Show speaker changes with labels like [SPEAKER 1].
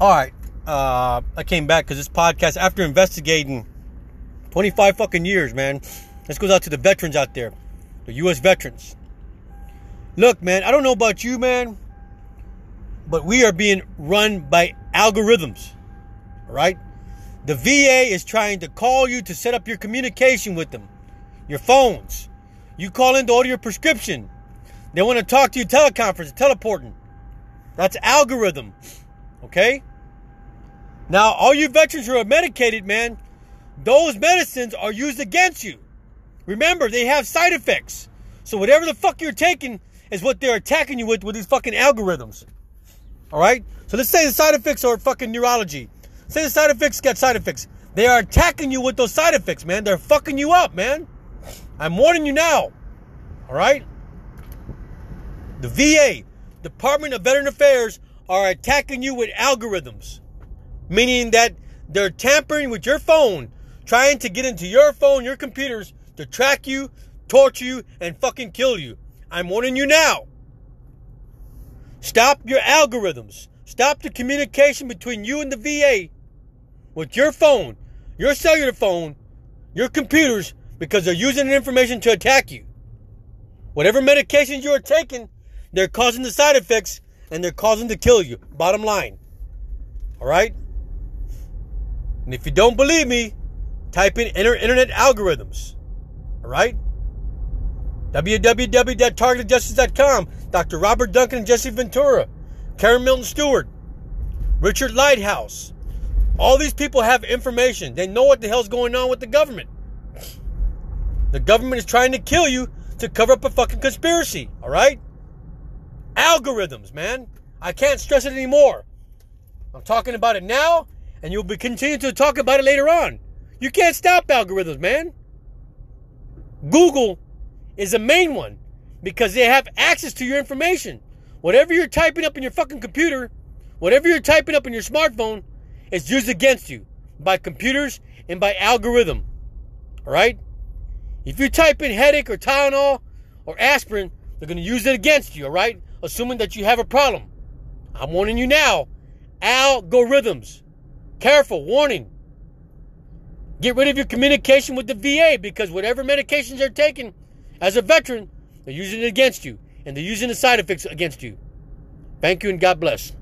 [SPEAKER 1] All right. Uh, I came back because this podcast, after investigating 25 fucking years, man, this goes out to the veterans out there, the U.S. veterans. Look, man, I don't know about you, man, but we are being run by algorithms. All right? The VA is trying to call you to set up your communication with them, your phones. You call in to order your prescription. They want to talk to you teleconference, teleporting. That's algorithm. Okay? Now, all you veterans who are medicated, man, those medicines are used against you. Remember, they have side effects. So whatever the fuck you're taking is what they're attacking you with with these fucking algorithms. All right? So let's say the side effects are fucking neurology. Say the side effects got side effects. They are attacking you with those side effects, man. They're fucking you up, man. I'm warning you now. All right? The VA, Department of Veteran Affairs, are attacking you with algorithms, meaning that they're tampering with your phone, trying to get into your phone, your computers, to track you, torture you, and fucking kill you. I'm warning you now. Stop your algorithms. Stop the communication between you and the VA with your phone, your cellular phone, your computers, because they're using the information to attack you. Whatever medications you are taking, they're causing the side effects and they're causing to kill you. Bottom line. All right? And if you don't believe me, type in internet algorithms. All right? www.targetedjustice.com. Dr. Robert Duncan and Jesse Ventura. Karen Melton Stewart. Richard Lighthouse. All these people have information. They know what the hell's going on with the government. The government is trying to kill you to cover up a fucking conspiracy. All right? Algorithms, man. I can't stress it anymore. I'm talking about it now, and you'll be continue to talk about it later on. You can't stop algorithms, man. Google is the main one because they have access to your information. Whatever you're typing up in your fucking computer, whatever you're typing up in your smartphone, is used against you by computers and by algorithm. All right? If you type in headache or Tylenol or aspirin, they're going to use it against you, all right? Assuming that you have a problem. I'm warning you now. Algorithms. Careful, warning. Get rid of your communication with the VA because whatever medications they're taking as a veteran, they're using it against you and they're using the side effects against you. Thank you and God bless.